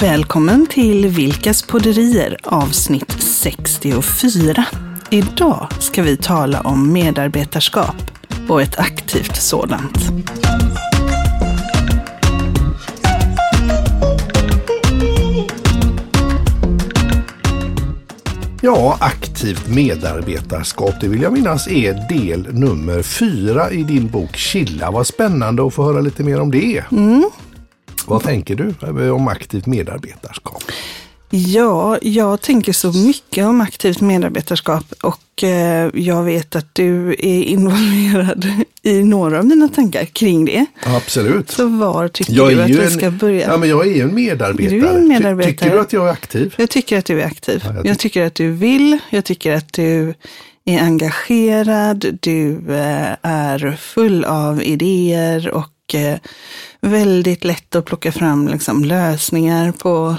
Välkommen till Vilkas podderier avsnitt 64. Idag ska vi tala om medarbetarskap och ett aktivt sådant. Ja, aktivt medarbetarskap, det vill jag minnas är del nummer fyra i din bok Chilla. Vad spännande att få höra lite mer om det. Vad tänker du om aktivt medarbetarskap? Ja, jag tänker så mycket om aktivt medarbetarskap och eh, jag vet att du är involverad i några av mina tankar kring det. Absolut. Så var tycker Jag du att vi en- ska börja? Ja, men jag är ju en medarbetare. Du är en Ty- medarbetare. Tycker du att jag är aktiv? Jag tycker att du är aktiv. Ja, jag jag, tyck- tycker att du vill, jag tycker att du är engagerad, du eh, är full av idéer och eh, väldigt lätt att plocka fram liksom, lösningar på,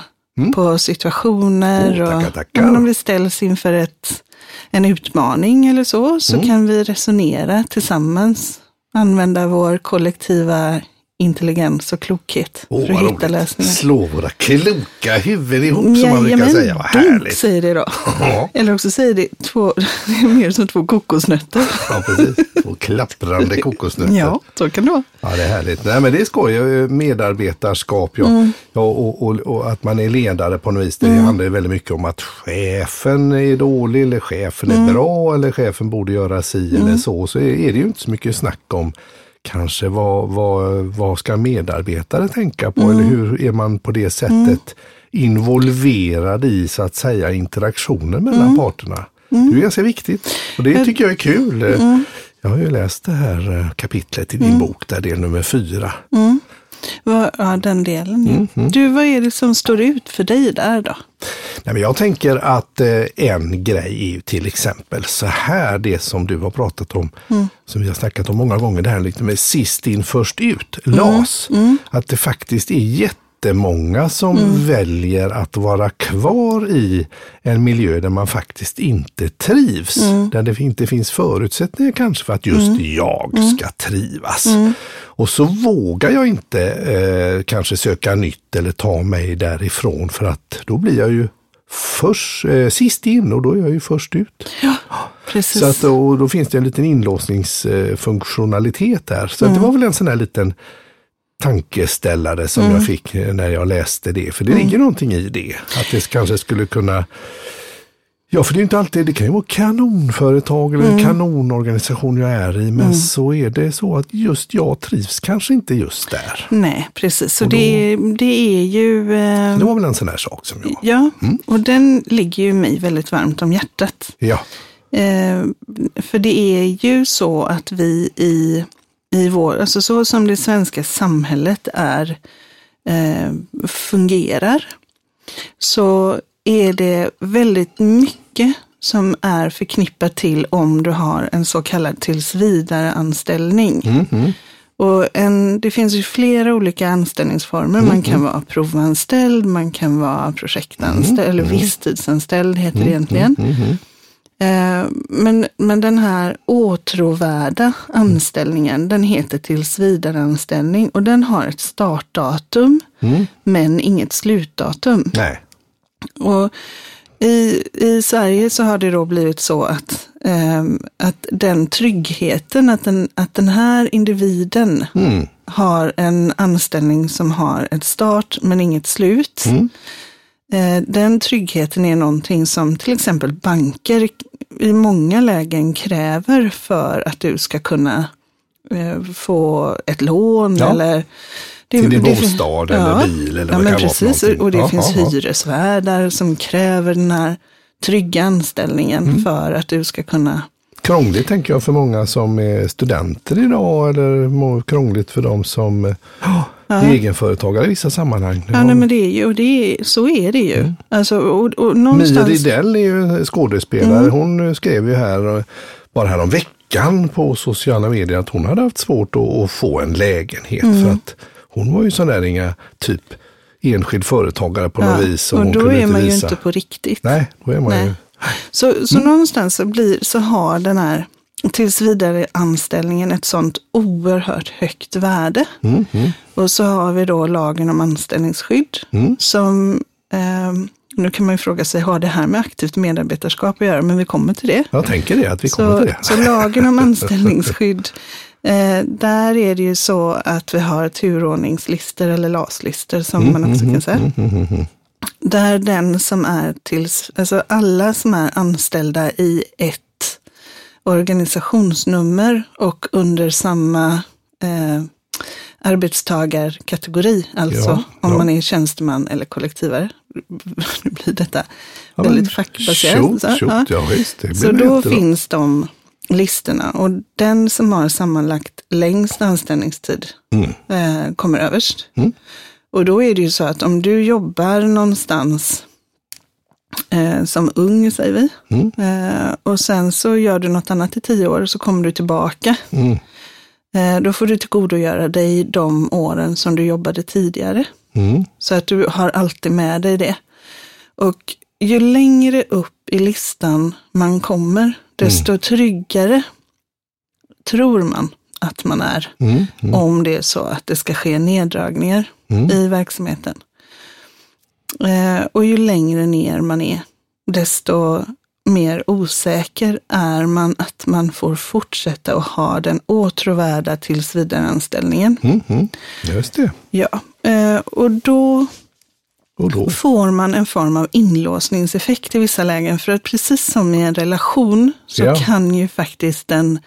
på situationer. Åh, tackar, och, tackar. Ja, men om vi ställs inför ett, en utmaning eller så, så Mm. kan vi resonera tillsammans, använda vår kollektiva intelligens och klokhet Åh, för att hitta lösningar. Slå våra kloka huvuden ihop som man brukar säga. Vad härligt. säger det då. Ja. Eller också säger det två, det är mer som två kokosnötter. Ja, precis. Två klapprande kokosnötter. Ja, så kan det vara. Ja, det är härligt. Nej, men det är skoj. Medarbetarskap, ja. Mm. ja och, och, och att man är ledare på något vis. Det Mm. handlar väldigt mycket om att chefen är dålig eller chefen Mm. är bra eller chefen borde göra si eller så. Så är är det ju inte så mycket snack om kanske vad, vad, vad ska medarbetare tänka på Mm. eller hur är man på det sättet involverad i så att säga interaktionen mellan Mm. parterna. Det är ganska viktigt och det tycker jag är kul. Mm. Jag har ju läst det här eh, kapitlet i din bok, där del nummer fyra. Vad- Ja, den delen. Mm. Du, vad är det som står ut för dig där då? Nej, men jag tänker att eh, en grej är ju till exempel så här, det som du har pratat om, som vi har snackat om många gånger, det här lite med sist in först ut, LAS. Att det faktiskt är jättemånga som väljer att vara kvar i en miljö där man faktiskt inte trivs. Där det inte finns förutsättningar kanske för att just jag ska trivas. Och så vågar jag inte eh, kanske söka nytt eller ta mig därifrån för att då blir jag ju först, eh, sist in och då är jag ju först ut. Precis. Så att, och då finns det en liten inlåsningsfunktionalitet där. Så det var väl en sån här liten tankeställare som jag fick eh, när jag läste det. För det ligger någonting i det. Att det kanske skulle kunna Ja, för det är inte alltid, det kan ju vara kanonföretag eller en kanonorganisation jag är i, men så är det så att just jag trivs kanske inte just där. Nej, precis. Så då- det, det är ju... Eh, Det var väl en sån här sak som jag... ja, och den ligger ju mig väldigt varmt om hjärtat. Ja, Eh, för det är ju så att vi i, i vår, alltså så som det svenska samhället är, eh, fungerar, så är det väldigt mycket som är förknippat till om du har en så kallad tills vidare anställning. Och en, det finns ju flera olika anställningsformer. Man kan vara provanställd, man kan vara projektanställd, eller visstidsanställd heter det egentligen. Eh, Men, men den här åtråvärda anställningen, den heter tillsvidareanställning och den har ett startdatum men inget slutdatum. nej. Och i, I Sverige så har det då blivit så att, ehm, att den tryggheten, att den, att den här individen Mm. har en anställning som har ett start men inget slut. Eh, Den tryggheten är någonting som till exempel banker i många lägen kräver för att du ska kunna eh, få ett lån Ja. eller det, Till din det- bostad eller bil eller ja, vad det kan precis. Och det Ja, finns ja, ja. hyresvärdar som kräver den här trygga anställningen Mm. för att du ska kunna Krångligt tänker jag för många som är studenter idag eller krångligt för de som eh, är egenföretagare i vissa sammanhang. Ja, nej, men det är ju, och det är, så är det ju. Alltså, och, och Mia någonstans... Rydell är ju skådespelare. Mm. Hon skrev ju här, eh, bara här om veckan på sociala medier att hon hade haft svårt att, att få en lägenhet. Mm. För att hon var ju sån där inga typ enskild företagare på något vis. och då är man ju inte på riktigt. Nej, då är man Nej. ju... Så, så Mm. någonstans så, blir, så har den här tills vidare anställningen ett sånt oerhört högt värde. Mm, mm, Och så har vi då lagen om anställningsskydd Mm. som, eh, nu kan man ju fråga sig, har det här med aktivt medarbetarskap att göra? Men vi kommer till det. jag tänker det, att vi kommer Så, till det. så lagen om anställningsskydd, eh, där är det ju så att vi har turordningslistor eller LAS-listor som man också kan säga. Mm, mm, mm. Där den som är till, alltså alla som är anställda i ett organisationsnummer och under samma eh, arbetstagarkategori, alltså Ja, om ja. man är tjänsteman eller kollektivare. Nu blir detta Ja, väldigt fackbaserat. Shoot, Så, shoot, ja. visst. Så då finns de listorna och den som har sammanlagt längst anställningstid Mm. eh, kommer överst. Mm. Och då är det ju så att om du jobbar någonstans eh, som ung, säger vi, Mm. eh, och sen så gör du något annat i tio år och så kommer du tillbaka. Mm. Eh, då får du tillgodogöra dig de åren som du jobbade tidigare. Mm. Så att du har alltid med dig det. Och ju längre upp i listan man kommer, desto tryggare tror man att man är. Mm. Mm. Om det är så att det ska ske neddragningar Mm. i verksamheten. Eh, och ju längre ner man är, desto mer osäker är man att man får fortsätta att ha den åtråvärda tillsvidareanställningen. Mm. Mm. Just det. Ja, eh, och då Och då? får man en form av inlåsningseffekt i vissa lägen. För att precis som i en relation så Ja. kan ju faktiskt den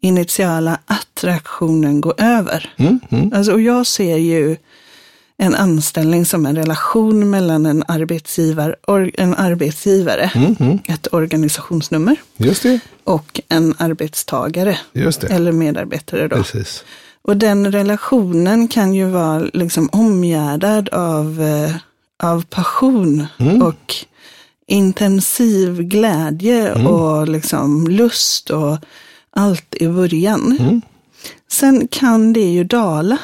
initiala attraktionen gå över. Mm. Mm. Alltså, och jag ser ju en anställning som en relation mellan en, arbetsgivar, or, en arbetsgivare, Mm. Mm. ett organisationsnummer, och en arbetstagare eller medarbetare. Då. Precis. Och den relationen kan ju vara liksom omgärdad av, eh, av passion Mm. och intensiv glädje och liksom lust och allt i början. Mm. Sen kan det ju dala.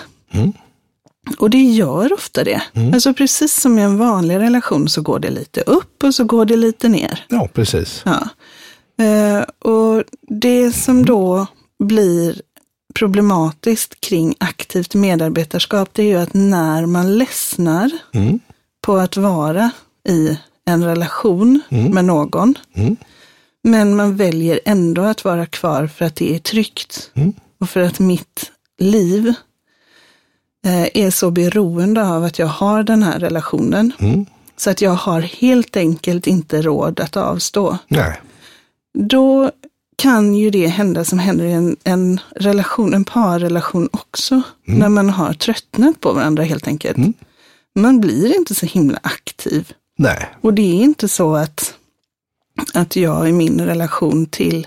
Mm. Och det gör ofta det. Alltså precis som i en vanlig relation så går det lite upp och så går det lite ner. Ja, precis. Ja. Eh, och det som då blir problematiskt kring aktivt medarbetarskap, det är ju att när man ledsnar Mm. på att vara i en relation med någon, Mm. men man väljer ändå att vara kvar för att det är tryggt Mm. och för att mitt liv är så beroende av att jag har den här relationen. Mm. Så att jag har helt enkelt inte råd att avstå. Nej. Då kan ju det hända som händer i en, en relation, en parrelation också. När man har tröttnat på varandra helt enkelt. Mm. Man blir inte så himla aktiv. Nej. Och det är inte så att, att jag i min relation till,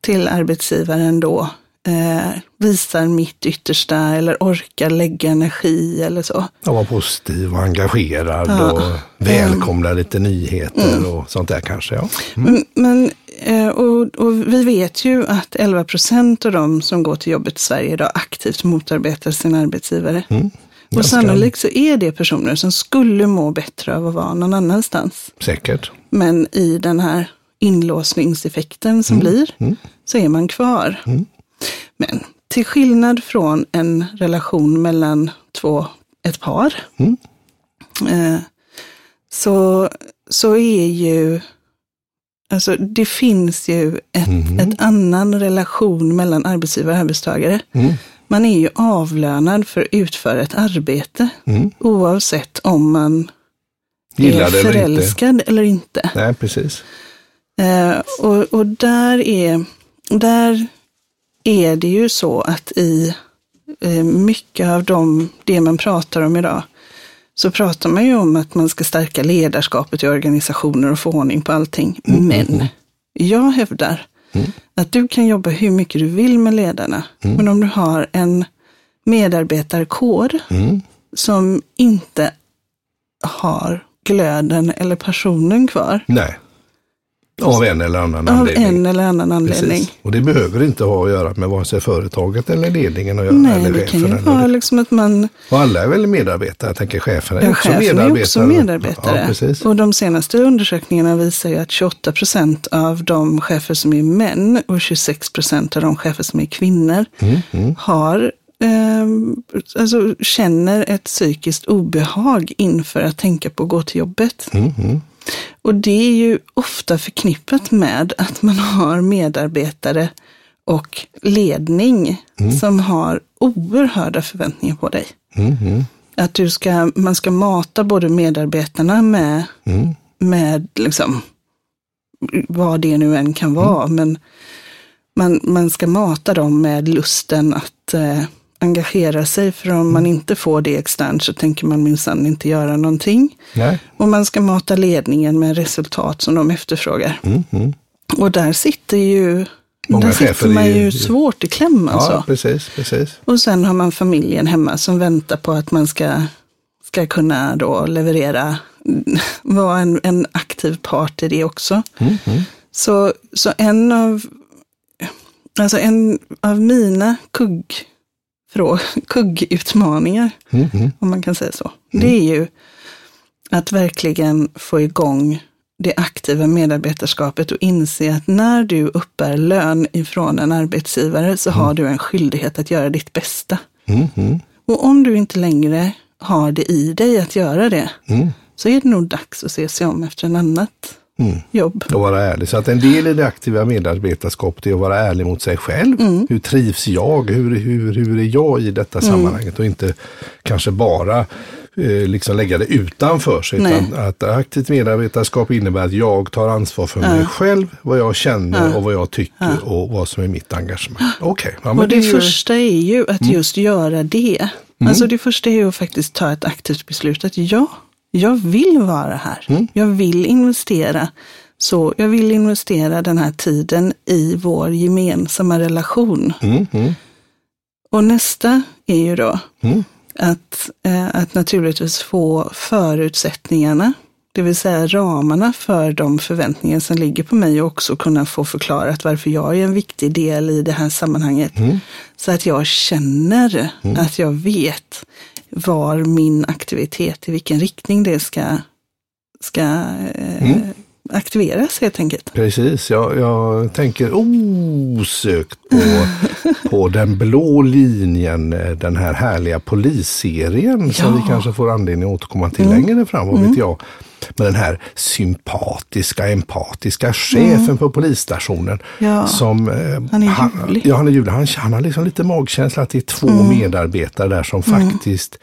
till arbetsgivaren då eh, visar mitt yttersta eller orkar lägga energi eller så. Jag var positiv och engagerad Ja. och välkomna lite nyheter och sånt där kanske. Ja. Men, men eh, och, och vi vet ju att 11 procent av de som går till jobbet i Sverige idag aktivt motarbetar sin arbetsgivare. Mm. Och sannolikt så är det personer som skulle må bättre av att vara någon annanstans. Säkert. Men i den här inlåsningseffekten som blir Mm. så är man kvar. Mm. Men till skillnad från en relation mellan två, ett par, Mm. eh, så, så är ju, alltså det finns ju ett, Mhm. ett annan relation mellan arbetsgivare och arbetstagare. Mm. Man är ju avlönad för att utföra ett arbete, Mm. oavsett om man Gillar är det eller inte. förälskad eller inte. Nej, precis. Eh, och, och där är, där är det ju så att i eh, mycket av de, det man pratar om idag, så pratar man ju om att man ska stärka ledarskapet i organisationer och få ordning på allting. Men jag hävdar att du kan jobba hur mycket du vill med ledarna, men om du har en medarbetarkår Mm. som inte har glöden eller passionen kvar, Nej. Av en eller annan av anledning. en eller annan anledning. Precis. Och det behöver inte ha att göra med vare sig företaget eller ledningen att göra. Nej, eller det kan ju vara liksom att man Och alla är väl medarbetare, jag tänker cheferna är Ja, också medarbetare. är också medarbetare. Ja, precis. och de senaste undersökningarna visar ju att 28 procent av de chefer som är män och 26 procent av de chefer som är kvinnor Mm, har eh, alltså känner ett psykiskt obehag inför att tänka på att gå till jobbet. Mm, Och det är ju ofta förknippat med att man har medarbetare och ledning som har oerhörda förväntningar på dig. mm, Att du ska, man ska mata både medarbetarna med, mm. med liksom, vad det nu än kan vara, men man, man ska mata dem med lusten att eh, engagera sig, för om man inte får det externt så tänker man minsann inte göra någonting. Nej. Och man ska mata ledningen med resultat som de efterfrågar. Mm, mm. Och där sitter ju, Många där sitter man ju- ju svårt i kläm alltså. Ja, precis, precis. Och sen har man familjen hemma som väntar på att man ska, ska kunna då leverera, vara en, en aktiv part i det också. Mm, mm. Så, så en av, alltså en av mina kugg, frå, kuggutmaningar, Mm, mm. om man kan säga så, det är ju att verkligen få igång det aktiva medarbetarskapet och inse att när du uppbär lön ifrån en arbetsgivare så har du en skyldighet att göra ditt bästa. Mm, mm. Och om du inte längre har det i dig att göra det, Mm. så är det nog dags att se sig om efter en annat Mm. jobb. Och vara ärlig. Så att en del i det aktiva medarbetarskapet är att vara ärlig mot sig själv. Mm. Hur trivs jag? Hur, hur, hur är jag i detta Mm. sammanhanget? Och inte kanske bara eh, liksom lägga det utanför sig. Nej. Utan att aktivt medarbetarskap innebär att jag tar ansvar för mig själv, vad jag känner och vad jag tycker och vad som är mitt engagemang. Okej, ja, men Och det, är ju- första är ju att just göra det. Alltså det första är ju att faktiskt ta ett aktivt beslut att ja, jag vill vara här. Jag vill investera. Så jag vill investera den här tiden i vår gemensamma relation. Mm, mm, Och nästa är ju då mm. att, eh, att naturligtvis få förutsättningarna, det vill säga ramarna för de förväntningar som ligger på mig och också kunna få förklarat varför jag är en viktig del i det här sammanhanget. Så att jag känner att jag vet var min aktivitet, i vilken riktning det ska, ska eh, aktiveras helt enkelt. Precis, jag, jag tänker osökt på, på den blå linjen, eh, den här härliga polisserien som Ja. Mm. vi kanske får anledning att återkomma till längre fram, vad vet jag. Med den här sympatiska, empatiska chefen på polisstationen. Ja, som, eh, han är ljuvlig. Ja, han är ljuvlig. Han, han har liksom lite magkänsla att det är två Mm. medarbetare där som faktiskt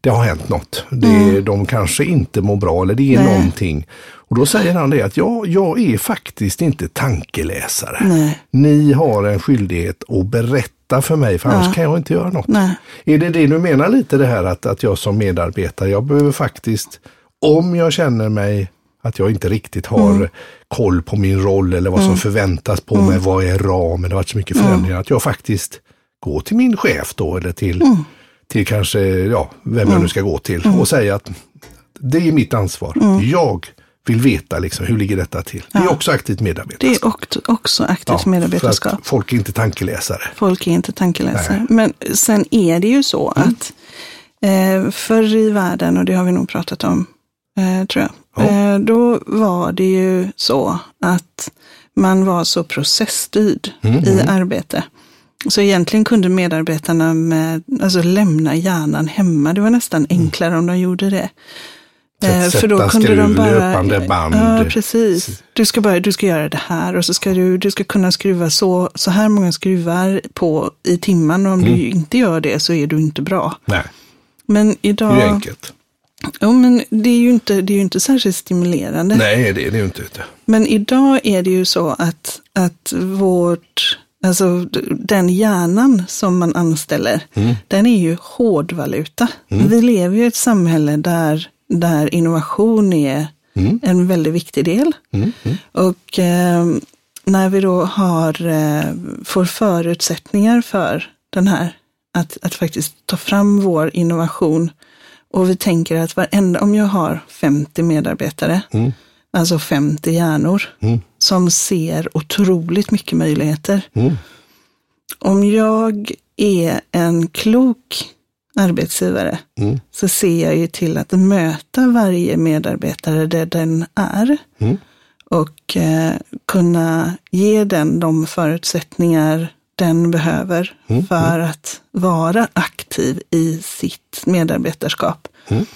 det har hänt något. Det, De kanske inte mår bra eller det är Mm. Nej. någonting. Och då säger han det att ja, jag är faktiskt inte tankeläsare. Nej. Ni har en skyldighet att berätta för mig för annars kan jag inte göra något. Nej. Är det det du menar lite det här att, att jag som medarbetare, jag behöver faktiskt, om jag känner mig att jag inte riktigt har Mm. koll på min roll eller vad som förväntas på mig, vad är ramen, det har varit så mycket Mm. förändringar, att jag faktiskt går till min chef då eller till, Mm. till kanske, ja, vem jag nu ska gå till och säga att det är mitt ansvar. Mm. Jag vill veta liksom, hur ligger detta till. Det är också aktivt Det medarbetarskap. är också, aktivt för medarbetarskap. folk är inte tankeläsare. Folk är inte tankeläsare. Men sen är det ju så att eh, förr i världen, och det har vi nog pratat om, eh, tror jag, Ja. eh, då var det ju så att man var så processstyrd i arbete. Så egentligen kunde medarbetarna med, alltså lämna hjärnan hemma. Det var nästan enklare om de gjorde det. Eh, Sätta skruv, löpande band. Ja, precis. Du ska, bara, du ska göra det här och så ska du, du ska kunna skruva så, så här många skruvar på i timmen. Och om Mm. du inte gör det så är du inte bra. Nej, Men det är idag, enkelt. Jo, men det är ju inte, det är inte särskilt stimulerande. Nej, det är det ju inte. Men idag är det ju så att, att vårt, alltså den hjärnan som man anställer, den är ju hårdvaluta. Vi lever ju i ett samhälle där, där innovation är en väldigt viktig del. Och eh, när vi då har, eh, får förutsättningar för den här, att, att faktiskt ta fram vår innovation och vi tänker att varenda, om jag har 50 medarbetare, alltså 50 hjärnor, Mm. som ser otroligt mycket möjligheter. Mm. Om jag är en klok arbetsgivare Mm. så ser jag ju till att möta varje medarbetare där den är Mm. och eh, kunna ge den de förutsättningar den behöver Mm, för att vara aktiv i sitt medarbetarskap. Mm.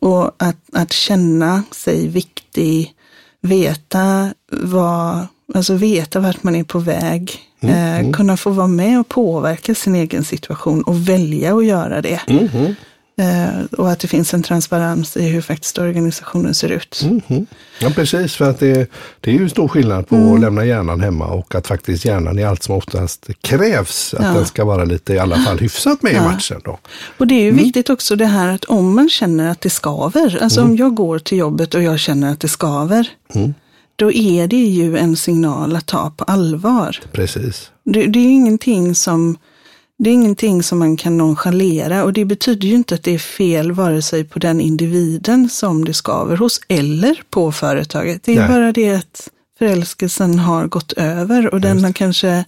Och att, att känna sig viktig, veta vad, alltså veta vart man är på väg, Mm, eh, kunna få vara med och påverka sin egen situation och välja att göra det. Mm. Mm. Eh, och att det finns en transparens i hur faktiskt organisationen ser ut. Mhm. Ja, precis. För att det, det är ju stor skillnad på att lämna hjärnan hemma och att faktiskt hjärnan i allt som oftast krävs. Att Ja. den ska vara lite i alla fall hyfsat med i matchen. Då. Och det är ju viktigt också det här att om man känner att det skaver, alltså om jag går till jobbet och jag känner att det skaver, Mm. då är det ju en signal att ta på allvar. Precis. Det, det är ju ingenting som det är ingenting som man kan nonchalera och det betyder ju inte att det är fel vare sig på den individen som det skaver hos eller på företaget. Det är Nej. bara det att förälskelsen har gått över och den har kanske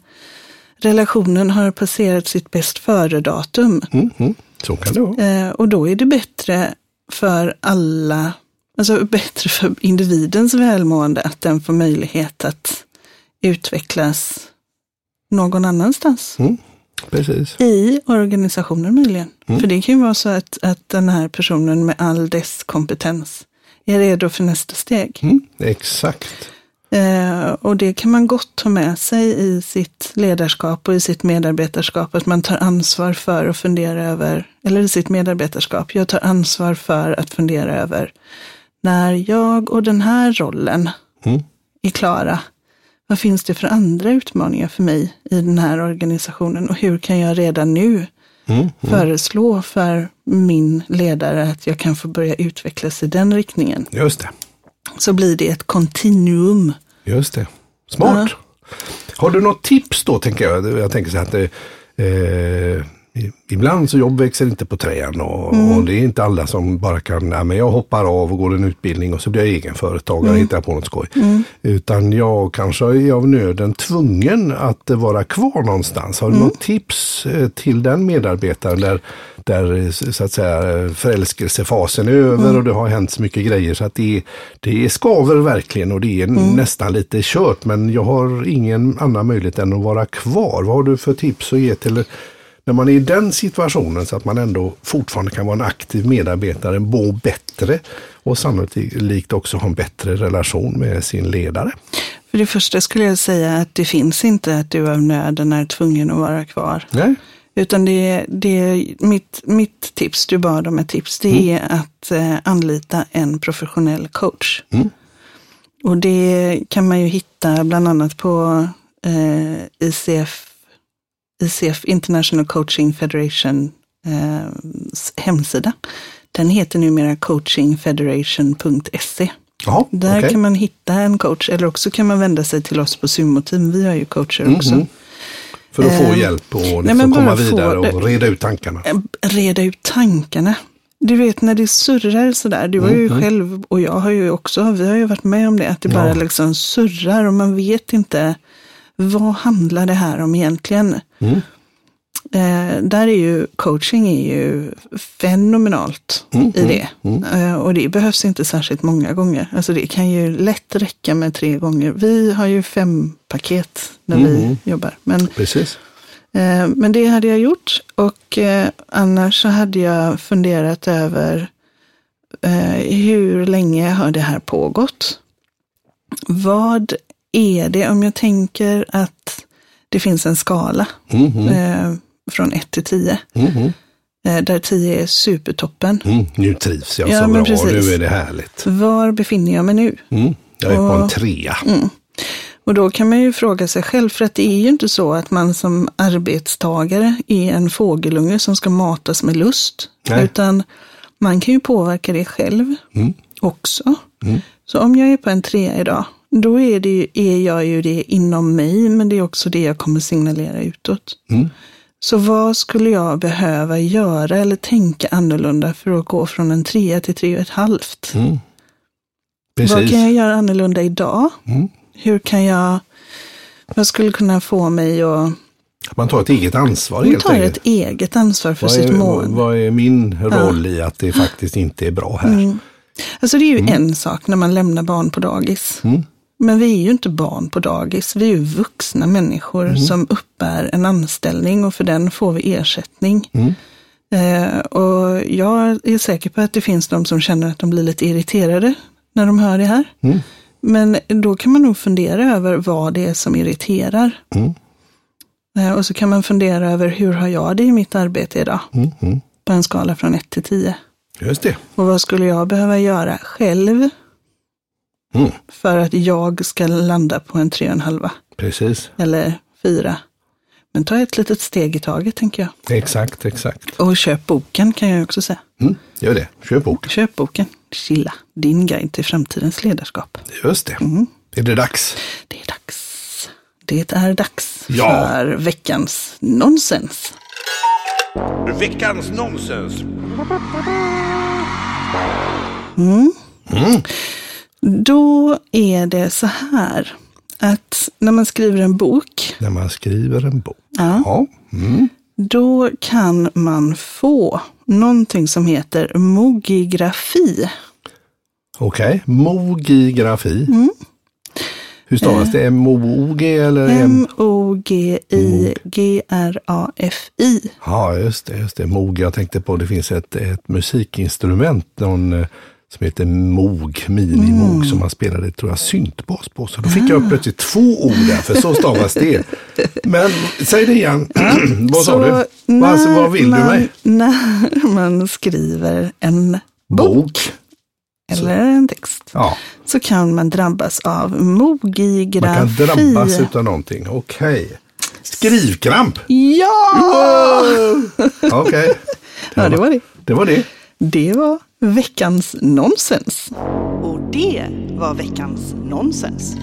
relationen har passerat sitt bäst före-datum. Mm. Mm. Så kan det vara. Eh, och då är det bättre för alla, alltså bättre för individens välmående att den får möjlighet att utvecklas någon annanstans. Mm. Precis. I organisationen möjligen. Mm. För det kan ju vara så att, att den här personen med all dess kompetens är redo för nästa steg. Mm. Exakt. Eh, och det kan man gott ta med sig i sitt ledarskap och i sitt medarbetarskap. Att man tar ansvar för att fundera över, eller i sitt medarbetarskap, jag tar ansvar för att fundera över när jag och den här rollen Mm. är klara, vad finns det för andra utmaningar för mig i den här organisationen och hur kan jag redan nu Mm. föreslå för min ledare att jag kan få börja utvecklas i den riktningen. Just det. Så blir det ett kontinuum. Just det. Smart. Har du något tips då, tänker jag? Jag tänker så här att eh, ibland så jobb växer inte på trän och, och det är inte alla som bara kan, ja, men jag hoppar av och går en utbildning och så blir jag egenföretagare och hittar på något skoj. Utan jag kanske är av nöden tvungen att vara kvar någonstans. Har du något tips eh, till den medarbetaren där, där så att säga förälskelsefasen är över och det har hänt så mycket grejer så att det, det skaver verkligen och det är nästan lite kört. Men jag har ingen annan möjlighet än att vara kvar. Vad har du för tips att ge till när man är i den situationen så att man ändå fortfarande kan vara en aktiv medarbetare, må bättre och sannolikt också ha en bättre relation med sin ledare. För det första skulle jag säga att det finns inte att du av nöden är tvungen att vara kvar. Nej? Utan det, det, mitt, mitt tips, du bad om ett tips, det är att eh, anlita en professionell coach. Mm. Och det kan man ju hitta bland annat på eh, ICF, ICF, International Coaching Federation eh, hemsida. Den heter numera coachingfederation.se. Jaha, Där okej. kan man hitta en coach, eller också kan man vända sig till oss på Sumo-team. Vi har ju coacher också. Mhm. För att få Eh, hjälp och liksom bara komma vidare och reda ut tankarna. Eh, Reda ut tankarna. Du vet när det surrar sådär, du har ju själv och jag har ju också, vi har ju varit med om det, att det bara Ja. liksom surrar och man vet inte vad handlar det här om egentligen. Mm. Eh, där är ju coaching är ju fenomenalt Mm, i mm, det. Eh, och det behövs inte särskilt många gånger. Alltså det kan ju lätt räcka med tre gånger. Vi har ju fem paket när Mm. vi jobbar. Men Precis. Eh, Men det hade jag gjort och eh, annars så hade jag funderat över eh, hur länge har det här pågått? Vad är det om jag tänker att det finns en skala Mhm. eh, från 1 till 10 Mhm. eh, där 10 är supertoppen. Mm. Nu trivs jag Ja, så bra, precis. nu är det härligt. Var befinner jag mig nu? Mm. Jag är på en Och- trea. Och då kan man ju fråga sig själv, för att det är ju inte så att man som arbetstagare är en fågelunge som ska matas med lust. Nej. Utan man kan ju påverka det själv Mm. också. Så om jag är på en trea idag, då är, det ju, är jag ju det inom mig, men det är också det jag kommer signalera utåt. Mm. Så vad skulle jag behöva göra eller tänka annorlunda för att gå från en trea till tre och ett halvt? Mm. Vad kan jag göra annorlunda idag? Mm. Hur kan jag, vad skulle kunna få mig att Man tar ett eget ansvar man helt tar enkelt. ett eget ansvar för sitt är, vad, mående? vad är min roll i att det faktiskt inte är bra här? Mm. Alltså det är ju en sak när man lämnar barn på dagis. Men vi är ju inte barn på dagis. Vi är ju vuxna människor Mm. som uppbär en anställning och för den får vi ersättning. Mm. Eh, och jag är säker på att det finns de som känner att de blir lite irriterade när de hör det här. Mm. Men då kan man nog fundera över vad det är som irriterar. Mm. Eh, och så kan man fundera över hur har jag det i mitt arbete idag? Mm. Mm. På en skala från 1 till 10. Just det. Och vad skulle jag behöva göra själv Mm. för att jag ska landa på en 3,5 Precis. eller 4? Men ta ett litet steg i taget tänker jag. Exakt, exakt. Och köp boken kan jag också säga. Mm. Gör det. Köp bok. Köp boken. Chilla, din guide till framtidens ledarskap. Just det. Mm. Är det dags? Det är dags. Det är dags Ja. för veckans nonsens. Veckans nonsens. Då är det så här att när man skriver en bok, När man skriver en bok. Ja. Ja. Mm. då kan man få någonting som heter mogigrafi. Okej. Mogigrafi. Mm. Hur stavas det? M-O-G eller? M-O-G-I-G-R-A-F-I. Ja, just det. Just det. Mog. Jag tänkte på det finns ett, ett musikinstrument någon, eh, som heter Moog, minimog, Mm. som man spelade tror jag, syntbas på. Så då fick jag upp plötsligt två ord där, för så stavas det. Men säg det igen. vad sa Så du? när alltså, vad vill man, du mig? När man skriver en bok, Bok. eller en text Ja, så kan man drabbas av man mogigrafi. kan drabbas utav någonting. Okej. Skrivkramp. Ja! Okej. ja, det var det. Det var det. Det var veckans nonsens. Och det var veckans nonsens.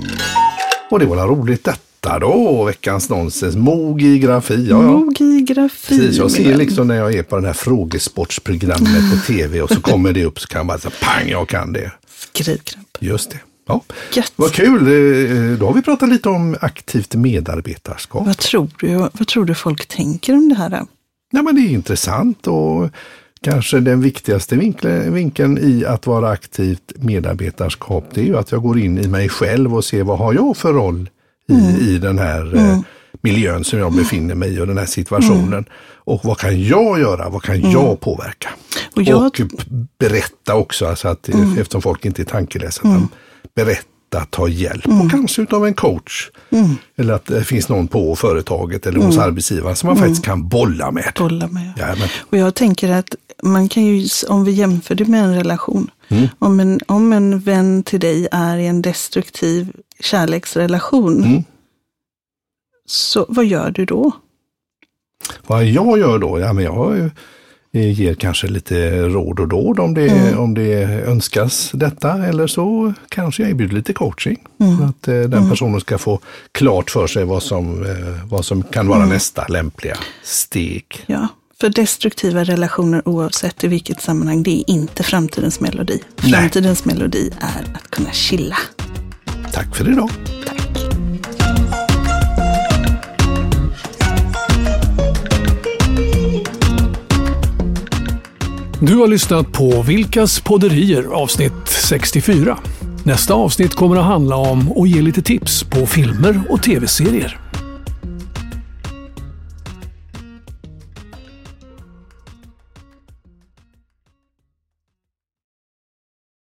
Och det var väl roligt detta då, veckans nonsens. Mogigrafi. Ja, ja. Mogigrafi. Precis, jag ser liksom när jag är på det här frågesportsprogrammet på tv och så kommer det upp så kan jag bara säga pang, jag kan det. Skrivkramp. Just det. Ja. Gött. Vad kul, Eh, då har vi pratat lite om aktivt medarbetarskap. Vad tror du, vad tror du folk tänker om det här? Ja, men det är intressant och kanske den viktigaste vinkeln i att vara aktivt medarbetarskap det är ju att jag går in i mig själv och ser vad har jag för roll i, i den här eh, miljön som jag befinner mig i och den här situationen. Och vad kan jag göra? Vad kan jag påverka? Och jag- p- berätta också, alltså att, eh, eftersom folk inte är tankeläsa, att de berätta, ta hjälp och kanske utav en coach. Eller att det finns någon på företaget eller hos arbetsgivaren som man faktiskt kan bolla med. Bolla med. Jajamän. Och jag tänker att man kan ju, om vi jämför det med en relation, Mm. om, en, om en vän till dig är i en destruktiv kärleksrelation, Mm. så vad gör du då? Vad jag gör då? Ja, men jag eh, ger kanske lite råd och dåd om det, Mm. om det önskas detta. Eller så kanske jag erbjuder lite coaching. Mm. För att eh, den personen ska få klart för sig vad som, eh, vad som kan Mm. vara nästa lämpliga steg. Ja, för destruktiva relationer oavsett i vilket sammanhang, det är inte framtidens melodi. Nej. Framtidens melodi är att kunna chilla. Tack för idag. Tack. Du har lyssnat på Vilkas podderier avsnitt 64. Nästa avsnitt kommer att handla om att ge lite tips på filmer och tv-serier.